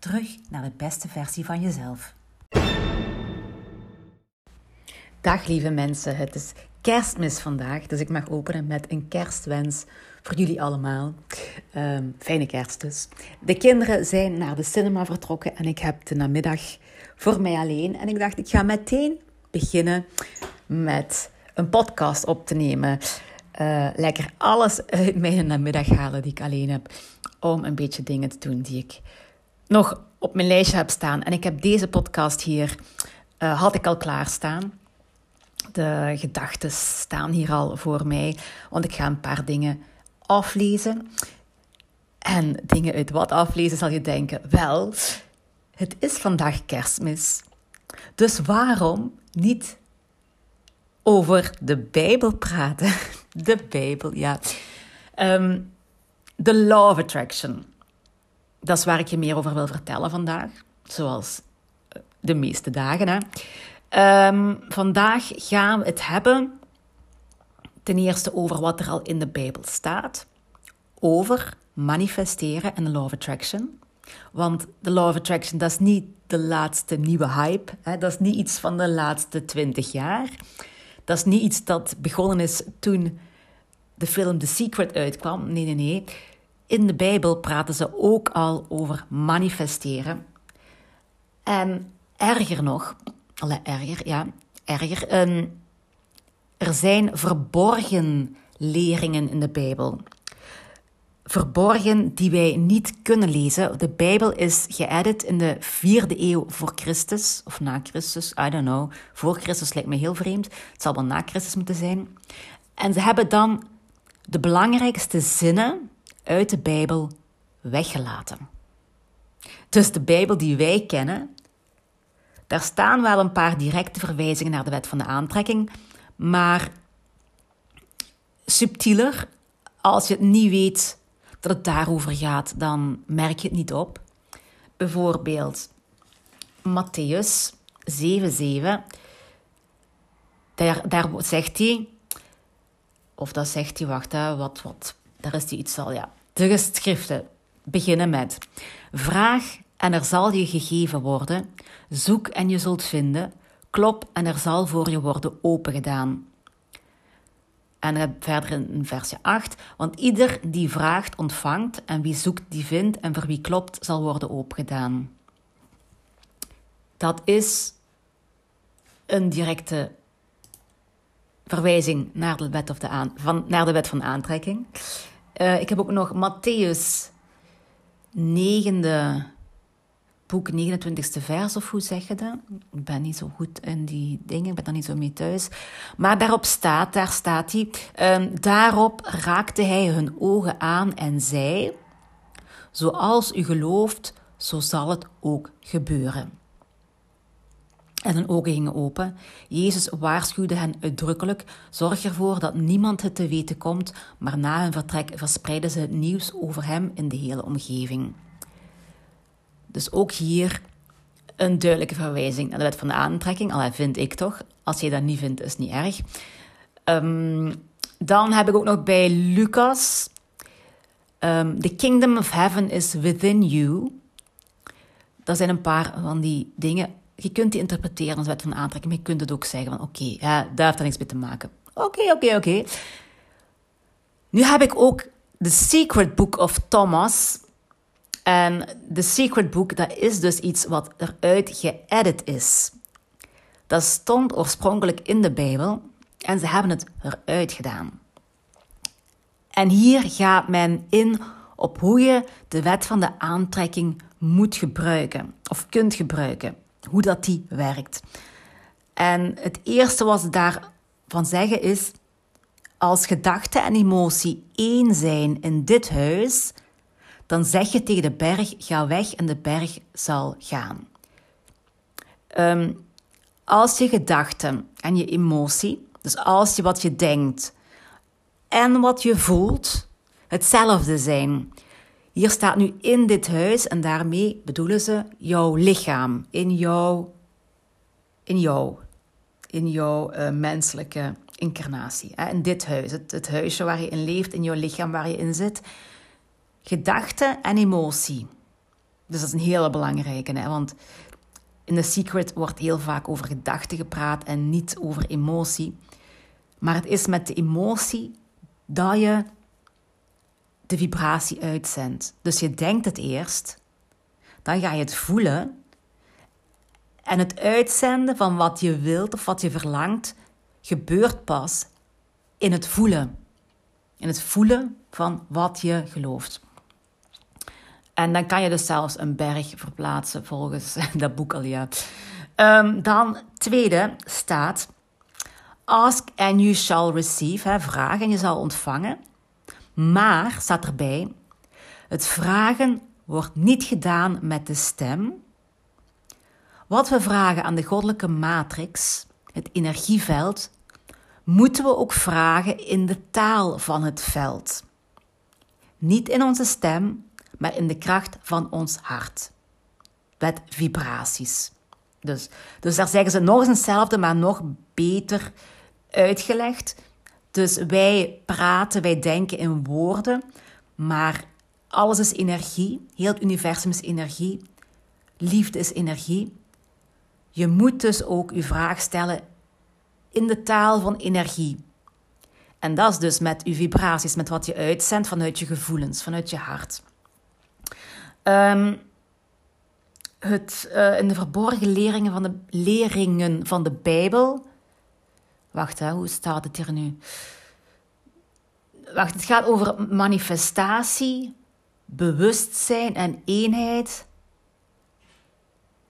Terug naar de beste versie van jezelf. Dag lieve mensen, het is kerstmis vandaag, dus ik mag openen met een kerstwens voor jullie allemaal. Ehm, fijne kerst dus. De kinderen zijn naar de cinema vertrokken en ik heb de namiddag voor mij alleen. En ik dacht, ik ga meteen beginnen met een podcast op te nemen. Uh, lekker alles uit mijn namiddag halen die ik alleen heb. Om een beetje dingen te doen die ik nog op mijn lijstje heb staan. En ik heb deze podcast hier, uh, had ik al klaarstaan. De gedachten staan hier al voor mij, want ik ga een paar dingen aflezen. En dingen uit wat aflezen zal je denken, wel, het is vandaag kerstmis. Dus waarom niet over de Bijbel praten? De Bijbel, ja. Um, de Law of Attraction. Dat is waar ik je meer over wil vertellen vandaag. Zoals eh, de meeste dagen. Hè. Um, vandaag gaan we het hebben ten eerste over wat er al in de Bijbel staat. Over manifesteren en de Law of Attraction. Want de Law of Attraction, dat is niet de laatste nieuwe hype. Hè? Dat is niet iets van de laatste twintig jaar. Dat is niet iets dat begonnen is toen de film The Secret uitkwam. Nee, nee, nee. In de Bijbel praten ze ook al over manifesteren. En erger nog, alle erger, ja, erger. er zijn verborgen leringen in de Bijbel. Verborgen die wij niet kunnen lezen. De Bijbel is geëdit in de vierde eeuw voor Christus, of na Christus, I don't know. Voor Christus lijkt me heel vreemd. Het zal wel na Christus moeten zijn. En ze hebben dan de belangrijkste zinnen uit de Bijbel weggelaten. Dus de Bijbel die wij kennen, daar staan wel een paar directe verwijzingen naar de wet van de aantrekking, maar subtieler. Als je het niet weet dat het daarover gaat, dan merk je het niet op. Bijvoorbeeld Matthäus 7:7. Daar, daar zegt hij, of dat zegt hij, wacht, wat, wat, daar is hij iets al, ja. De geschriften beginnen met: Vraag en er zal je gegeven worden. Zoek en je zult vinden. Klop en er zal voor je worden opengedaan. En verder in versje 8. Want ieder die vraagt, ontvangt. En wie zoekt, die vindt. En voor wie klopt, zal worden opengedaan. Dat is een directe verwijzing naar de wet, of de aan, van, naar de wet van aantrekking. Uh, ik heb ook nog Matthäus negende boek 29ste vers, of hoe zeg je dat? Ik ben niet zo goed in die dingen, ik ben daar niet zo mee thuis. Maar daarop staat, daar staat hij, um, daarop raakte hij hun ogen aan en zei, zoals u gelooft, zo zal het ook gebeuren. En hun ogen gingen open. Jezus waarschuwde hen uitdrukkelijk: Zorg ervoor dat niemand het te weten komt, maar na hun vertrek verspreidden ze het nieuws over hem in de hele omgeving. Dus ook hier een duidelijke verwijzing naar de wet van de aantrekking, al vind ik toch. Als je dat niet vindt, is niet erg. Um, dan heb ik ook nog bij Lucas: um, The kingdom of heaven is within you. Dat zijn een paar van die dingen. Je kunt die interpreteren als wet van aantrekking, maar je kunt het ook zeggen van oké, daar heeft er niks mee te maken. Oké, oké, oké. Nu heb ik ook The Secret Book of Thomas en The Secret Book, dat is dus iets wat eruit geëdit is. Dat stond oorspronkelijk in de Bijbel en ze hebben het eruit gedaan. En hier gaat men in op hoe je de wet van de aantrekking moet gebruiken of kunt gebruiken, hoe dat die werkt. En het eerste wat ze daarvan zeggen is: als gedachte en emotie één zijn in dit huis, dan zeg je tegen de berg: ga weg en de berg zal gaan. Ehm, als je gedachten en je emotie, dus als je wat je denkt en wat je voelt, hetzelfde zijn. Hier staat nu in dit huis en daarmee bedoelen ze jouw lichaam, in jouw, in in jouw uh, menselijke incarnatie. Hè? In dit huis, het, het huisje waar je in leeft, in jouw lichaam waar je in zit. Gedachte en emotie. Dus dat is een hele belangrijke, hè? want in The Secret wordt heel vaak over gedachten gepraat en niet over emotie. Maar het is met de emotie dat je de vibratie uitzendt. Dus je denkt het eerst, dan ga je het voelen. En het uitzenden van wat je wilt of wat je verlangt, gebeurt pas in het voelen. In het voelen van wat je gelooft. En dan kan je dus zelfs een berg verplaatsen volgens dat boek al, ja. Um, dan, tweede staat... Ask and you shall receive. Hè, vraag en je zal ontvangen. Maar, staat erbij... Het vragen wordt niet gedaan met de stem. Wat we vragen aan de goddelijke matrix, het energieveld, moeten we ook vragen in de taal van het veld. Niet in onze stem, maar in de kracht van ons hart. Met vibraties. Dus, dus daar zeggen ze nog eens hetzelfde, maar nog beter uitgelegd. Dus wij praten, wij denken in woorden, maar alles is energie. Heel het universum is energie. Liefde is energie. Je moet dus ook je vraag stellen in de taal van energie. En dat is dus met je vibraties, met wat je uitzendt vanuit je gevoelens, vanuit je hart. Um, het, uh, in de verborgen leringen van de, leringen van de Bijbel. Wacht, hè, hoe staat het hier nu? Wacht, het gaat over manifestatie, bewustzijn en eenheid.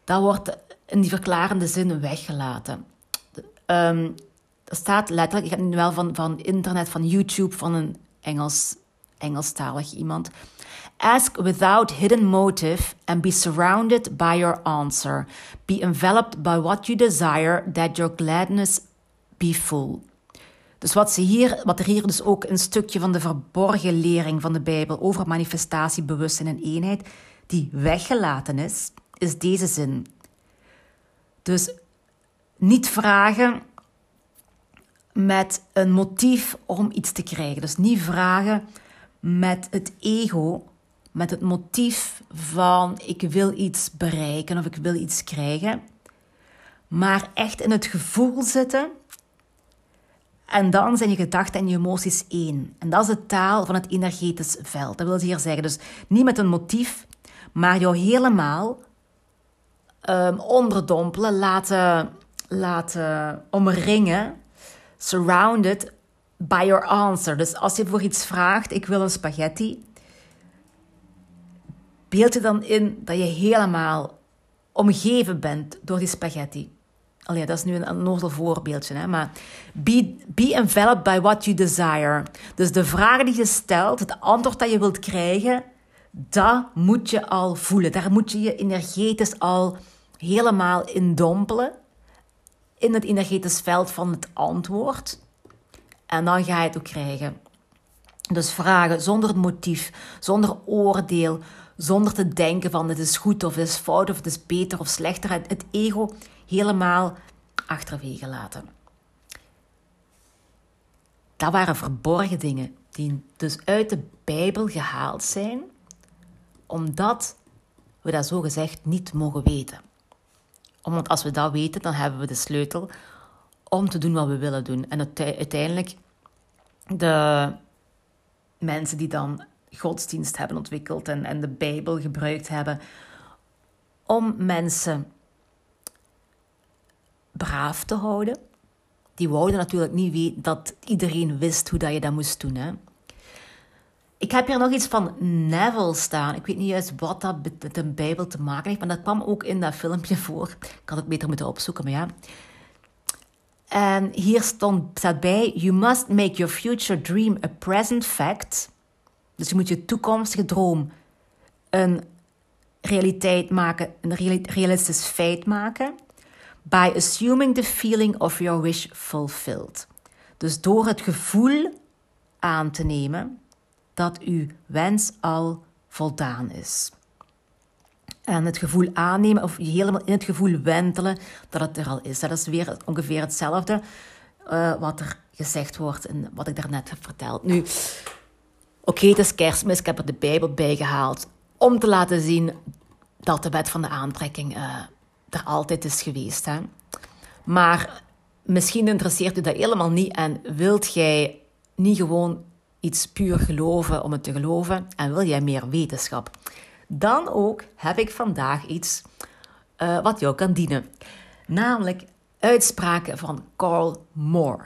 Dat wordt in die verklarende zin weggelaten. Um, er staat letterlijk, ik heb nu wel van, van internet, van YouTube, van een Engels, Engelstalig iemand. Ask without hidden motive and be surrounded by your answer. Be enveloped by what you desire, that your gladness Dus wat, ze hier, wat er hier dus ook een stukje van de verborgen lering van de Bijbel over manifestatie, bewustzijn en eenheid, die weggelaten is, is deze zin. Dus niet vragen met een motief om iets te krijgen. Dus niet vragen met het ego met het motief van ik wil iets bereiken of ik wil iets krijgen, maar echt in het gevoel zitten. En dan zijn je gedachten en je emoties één. En dat is de taal van het energetisch veld. Dat wil ze hier zeggen. Dus niet met een motief, maar jou helemaal um, onderdompelen, laten, laten omringen, surrounded by your answer. Dus als je voor iets vraagt, ik wil een spaghetti, beeld je dan in dat je helemaal omgeven bent door die spaghetti. Dat is nu een, een voorbeeldje, hè? maar be, be enveloped by what you desire. Dus de vraag die je stelt, het antwoord dat je wilt krijgen, dat moet je al voelen. Daar moet je je energetisch al helemaal in dompelen. In het energetisch veld van het antwoord. En dan ga je het ook krijgen. Dus vragen zonder motief, zonder oordeel, zonder te denken van het is goed of het is fout of het is beter of slechter. Het ego helemaal achterwege laten. Dat waren verborgen dingen die dus uit de Bijbel gehaald zijn, omdat we dat zo gezegd niet mogen weten. Omdat als we dat weten, dan hebben we de sleutel om te doen wat we willen doen. En uiteindelijk de mensen die dan godsdienst hebben ontwikkeld en, en de Bijbel gebruikt hebben om mensen braaf te houden. Die wouden natuurlijk niet weten dat iedereen wist hoe dat je dat moest doen. Hè? Ik heb hier nog iets van Neville staan. Ik weet niet juist wat dat met de Bijbel te maken heeft, maar dat kwam ook in dat filmpje voor. Ik had het beter moeten opzoeken, maar ja. En hier stond, staat bij: You must make your future dream a present fact. Dus je moet je toekomstige droom een realiteit maken, een realistisch feit maken. By assuming the feeling of your wish fulfilled. Dus door het gevoel aan te nemen dat uw wens al voldaan is. En het gevoel aannemen of je helemaal in het gevoel wentelen dat het er al is. Dat is weer ongeveer hetzelfde uh, wat er gezegd wordt en wat ik daarnet heb verteld. Nu, oké, het is kerstmis, ik heb er de Bijbel bij gehaald om te laten zien dat de wet van de aantrekking uh, er altijd is geweest. Hè? Maar misschien interesseert u dat helemaal niet en wilt jij niet gewoon iets puur geloven om het te geloven en wil jij meer wetenschap. Dan ook heb ik vandaag iets uh, wat jou kan dienen. Namelijk uitspraken van Carl Moore.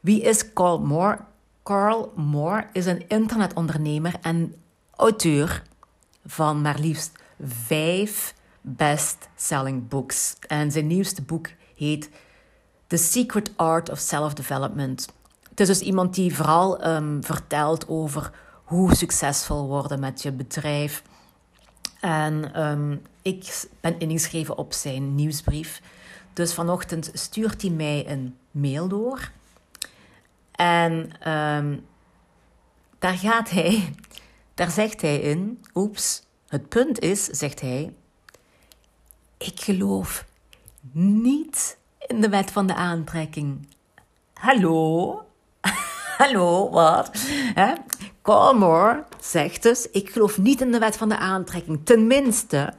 Wie is Carl Moore? Carl Moore is een internetondernemer en auteur van maar liefst vijf best-selling books. En zijn nieuwste boek heet The Secret Art of Self-Development. Het is dus iemand die vooral um, vertelt over hoe succesvol worden met je bedrijf. En um, ik ben ingeschreven op zijn nieuwsbrief. Dus vanochtend stuurt hij mij een mail door. En um, daar gaat hij, daar zegt hij in, oeps, het punt is, zegt hij, ik geloof niet in de wet van de aantrekking. Hallo? Hallo, wat? Hè? Moore zegt dus: Ik geloof niet in de wet van de aantrekking. Tenminste,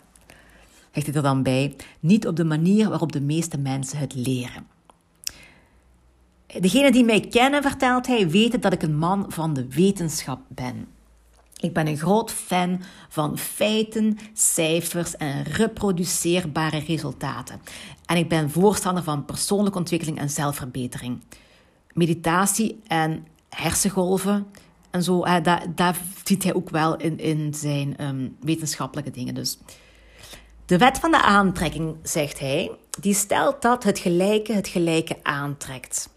zegt hij er dan bij, niet op de manier waarop de meeste mensen het leren. Degenen die mij kennen, vertelt hij, weten dat ik een man van de wetenschap ben. Ik ben een groot fan van feiten, cijfers en reproduceerbare resultaten. En ik ben voorstander van persoonlijke ontwikkeling en zelfverbetering. Meditatie en hersengolven en zo, hè, daar, daar ziet hij ook wel in, in zijn um, wetenschappelijke dingen. Dus. De wet van de aantrekking, zegt hij, die stelt dat het gelijke het gelijke aantrekt.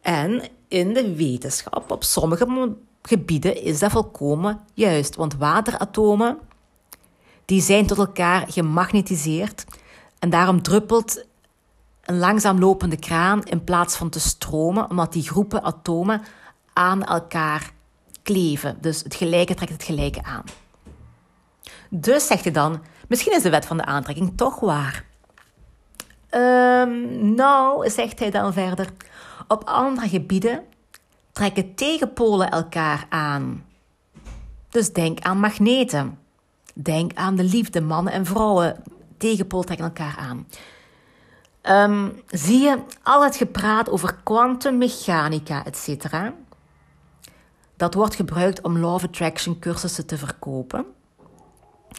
En in de wetenschap, op sommige gebieden, is dat volkomen juist. Want wateratomen, die zijn tot elkaar gemagnetiseerd. En daarom druppelt een langzaam lopende kraan in plaats van te stromen, omdat die groepen atomen aan elkaar kleven. Dus het gelijke trekt het gelijke aan. Dus zegt hij dan, misschien is de wet van de aantrekking toch waar. Um, nou, zegt hij dan verder, op andere gebieden trekken tegenpolen elkaar aan. Dus denk aan magneten. Denk aan de liefde, mannen en vrouwen. Tegenpolen trekken elkaar aan. Um, zie je al het gepraat over kwantummechanica, etc. Dat wordt gebruikt om Law of Attraction cursussen te verkopen,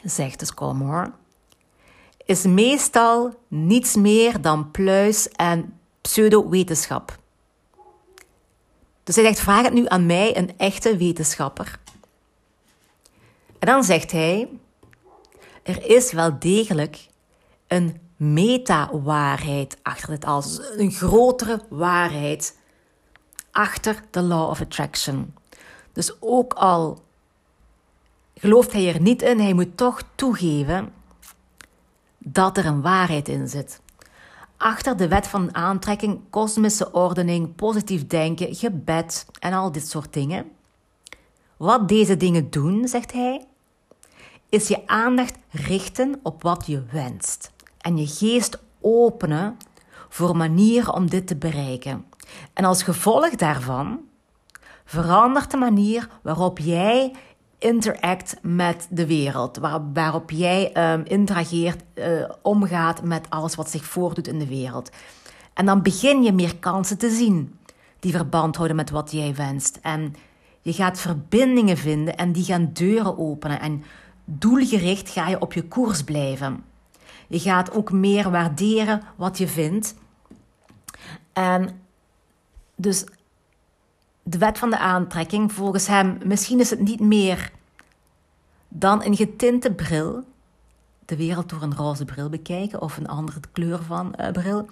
zegt de Scolmore, is meestal niets meer dan pluis en pseudo-wetenschap. Dus hij zegt, vraag het nu aan mij, een echte wetenschapper. En dan zegt hij, er is wel degelijk een meta-waarheid achter dit alles. Een grotere waarheid achter de Law of Attraction. Dus ook al gelooft hij er niet in, hij moet toch toegeven dat er een waarheid in zit. Achter de wet van aantrekking, kosmische ordening, positief denken, gebed en al dit soort dingen. Wat deze dingen doen, zegt hij, is je aandacht richten op wat je wenst en je geest openen voor manieren om dit te bereiken. En als gevolg daarvan verandert de manier waarop jij interact met de wereld, waar, waarop jij um, interageert, uh, omgaat met alles wat zich voordoet in de wereld. En dan begin je meer kansen te zien die verband houden met wat jij wenst. En je gaat verbindingen vinden en die gaan deuren openen. En doelgericht ga je op je koers blijven. Je gaat ook meer waarderen wat je vindt. En dus de wet van de aantrekking, volgens hem, misschien is het niet meer dan een getinte bril, de wereld door een roze bril bekijken of een andere kleur van uh, bril.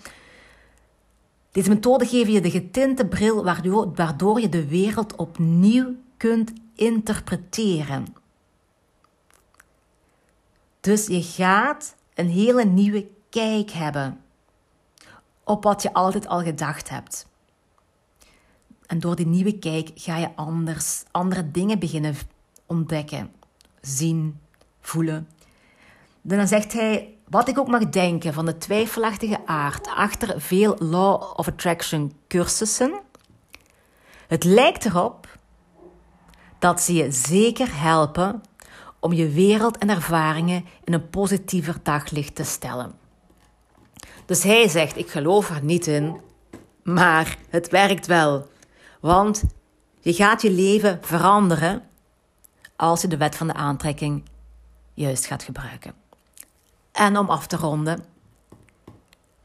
Deze methode geeft je de getinte bril waardoor je de wereld opnieuw kunt interpreteren. Dus je gaat een hele nieuwe kijk hebben op wat je altijd al gedacht hebt. En door die nieuwe kijk ga je anders, andere dingen beginnen ontdekken, zien, voelen. Dan zegt hij, wat ik ook mag denken van de twijfelachtige aard achter veel Law of Attraction cursussen. Het lijkt erop dat ze je zeker helpen om je wereld en ervaringen in een positiever daglicht te stellen. Dus hij zegt: Ik geloof er niet in, maar het werkt wel. Want je gaat je leven veranderen als je de wet van de aantrekking juist gaat gebruiken. En om af te ronden,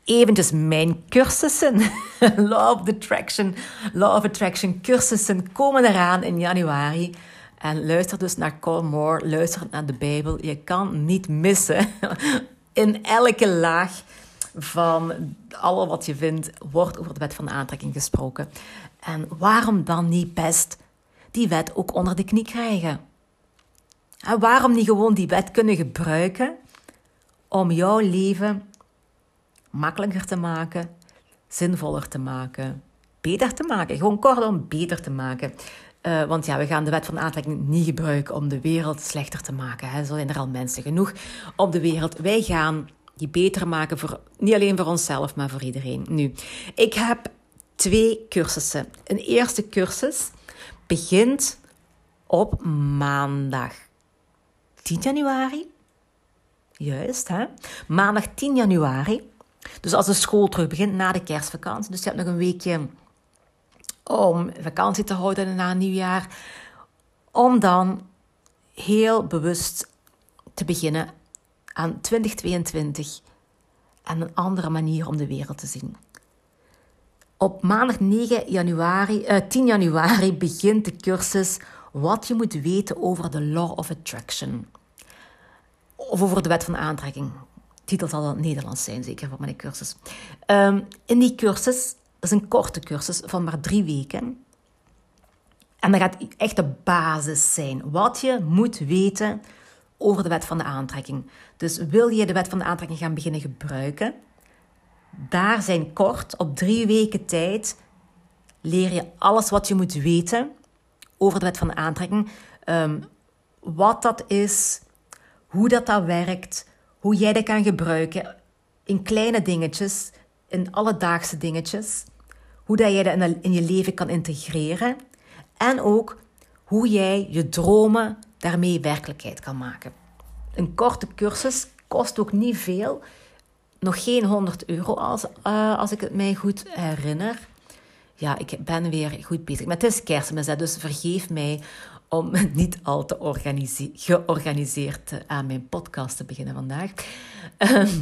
eventjes mijn cursussen, Law of Attraction, Law of Attraction cursussen komen eraan in januari. En luister dus naar Call More, luister naar de Bijbel. Je kan niet missen. In elke laag van alles wat je vindt, wordt over de wet van de aantrekking gesproken. En waarom dan niet best die wet ook onder de knie krijgen? En waarom niet gewoon die wet kunnen gebruiken om jouw leven makkelijker te maken, zinvoller te maken, beter te maken. Gewoon kortom, beter te maken. Uh, want ja, we gaan de wet van aantrekking niet gebruiken om de wereld slechter te maken. Hè. Zo zijn er al mensen genoeg op de wereld. Wij gaan die beter maken, voor, niet alleen voor onszelf, maar voor iedereen. Nu, ik heb twee cursussen. Een eerste cursus begint op maandag 10 januari. Juist, hè? Maandag 10 januari. Dus als de school terug begint na de kerstvakantie. Dus je hebt nog een weekje om vakantie te houden na nieuwjaar. Om dan heel bewust te beginnen aan 2022 en een andere manier om de wereld te zien. Op maandag 9 januari, uh, 10 januari begint de cursus Wat je moet weten over de Law of Attraction. Of over de wet van aantrekking. Titel zal dan Nederlands zijn, zeker voor mijn cursus. Um, in die cursus, dat is een korte cursus van maar drie weken. En dat gaat echt de basis zijn. Wat je moet weten over de wet van de aantrekking. Dus wil je de wet van de aantrekking gaan beginnen gebruiken, daar zijn kort, op drie weken tijd, leer je alles wat je moet weten over de wet van aantrekking. Um, wat dat is, hoe dat, dat werkt, hoe jij dat kan gebruiken in kleine dingetjes, in alledaagse dingetjes. Hoe dat jij dat in je leven kan integreren. En ook hoe jij je dromen daarmee werkelijkheid kan maken. Een korte cursus kost ook niet veel. Nog geen 100 euro als, uh, als ik het mij goed herinner. Ja, ik ben weer goed bezig. Maar het is kerstmis, dus vergeef mij om niet al te georganiseerd aan mijn podcast te beginnen vandaag. Ehm,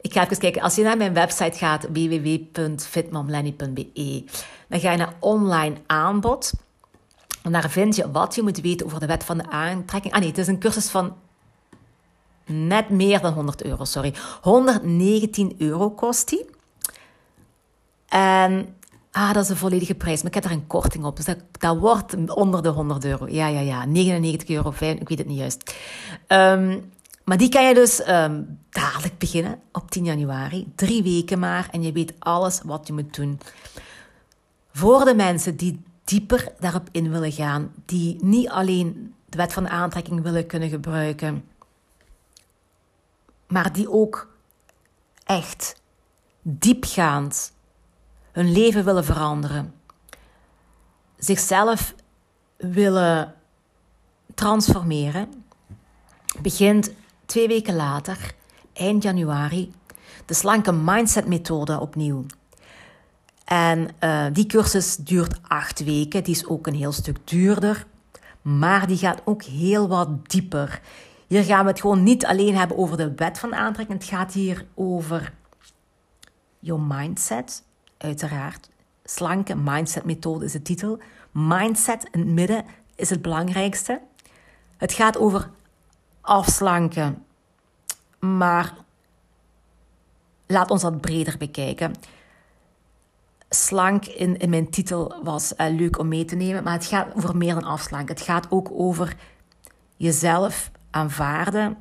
ik ga even kijken. Als je naar mijn website gaat, www.fitmomlenny.be, dan ga je naar online aanbod. En daar vind je wat je moet weten over de wet van de aantrekking. Ah nee, het is een cursus van net meer dan 100 euro, sorry. 119 euro kost die. En Ah, dat is de volledige prijs, maar ik heb er een korting op. Dus dat, wordt onder de 100 euro. Ja, ja, ja. 99 euro, fijn, ik weet het niet juist. Um, maar die kan je dus um, dadelijk beginnen op 10 januari. Drie weken maar en je weet alles wat je moet doen. Voor de mensen die dieper daarop in willen gaan, die niet alleen de wet van aantrekking willen kunnen gebruiken, maar die ook echt diepgaand hun leven willen veranderen, zichzelf willen transformeren, begint twee weken later, eind januari, de slanke mindset methode opnieuw. En uh, die cursus duurt acht weken. Die is ook een heel stuk duurder. Maar die gaat ook heel wat dieper. Hier gaan we het gewoon niet alleen hebben over de wet van aantrekking. Het gaat hier over je mindset uiteraard. Slanke mindset methode is de titel. Mindset in het midden is het belangrijkste. Het gaat over afslanken, maar laat ons dat breder bekijken. Slank in, in mijn titel was uh, leuk om mee te nemen, maar het gaat over meer dan afslanken. Het gaat ook over jezelf aanvaarden,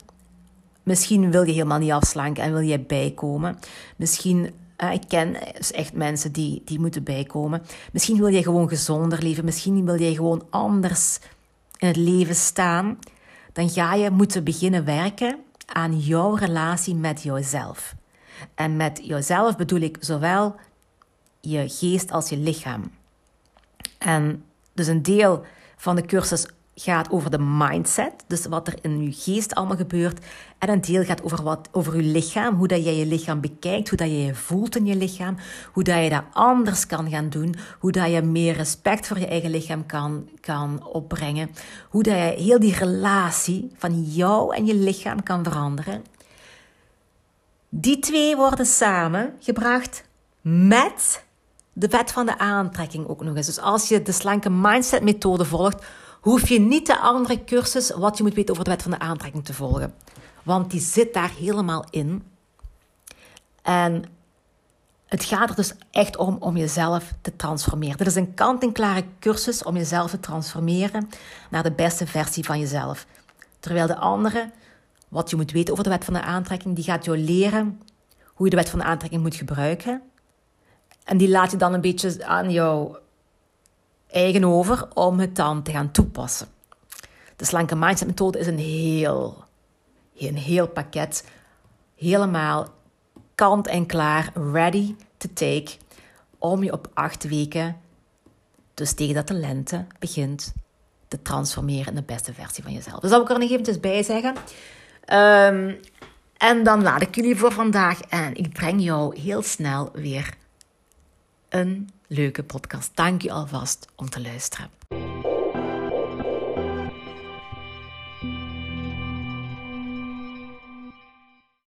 Misschien wil je helemaal niet afslanken en wil je bijkomen. Misschien, uh, ik ken dus echt mensen die, die moeten bijkomen. Misschien wil je gewoon gezonder leven. Misschien wil je gewoon anders in het leven staan. Dan ga je moeten beginnen werken aan jouw relatie met jezelf. En met jezelf bedoel ik zowel je geest als je lichaam. En dus een deel van de cursus gaat over de mindset, dus wat er in je geest allemaal gebeurt. En een deel gaat over, wat, over je lichaam, hoe dat jij je lichaam bekijkt, hoe dat je je voelt in je lichaam, hoe dat je dat anders kan gaan doen, hoe dat je meer respect voor je eigen lichaam kan, kan opbrengen, hoe dat je heel die relatie van jou en je lichaam kan veranderen. Die twee worden samengebracht met de wet van de aantrekking ook nog eens. Dus als je de slanke mindset methode volgt, hoef je niet de andere cursus wat je moet weten over de wet van de aantrekking te volgen. Want die zit daar helemaal in. En het gaat er dus echt om om jezelf te transformeren. Dit is een kant-en-klare cursus om jezelf te transformeren naar de beste versie van jezelf. Terwijl de andere, wat je moet weten over de wet van de aantrekking, die gaat jou leren hoe je de wet van de aantrekking moet gebruiken. En die laat je dan een beetje aan jou eigen over om het dan te gaan toepassen. De slanke mindset methode is een heel, een heel pakket. Helemaal kant en klaar, ready to take. Om je op acht weken, dus tegen dat de lente begint, te transformeren in de beste versie van jezelf. Dus dat wil ik er nog eventjes bij zeggen. Um, en dan laat ik jullie voor vandaag en ik breng jou heel snel weer een leuke podcast. Dank je alvast om te luisteren.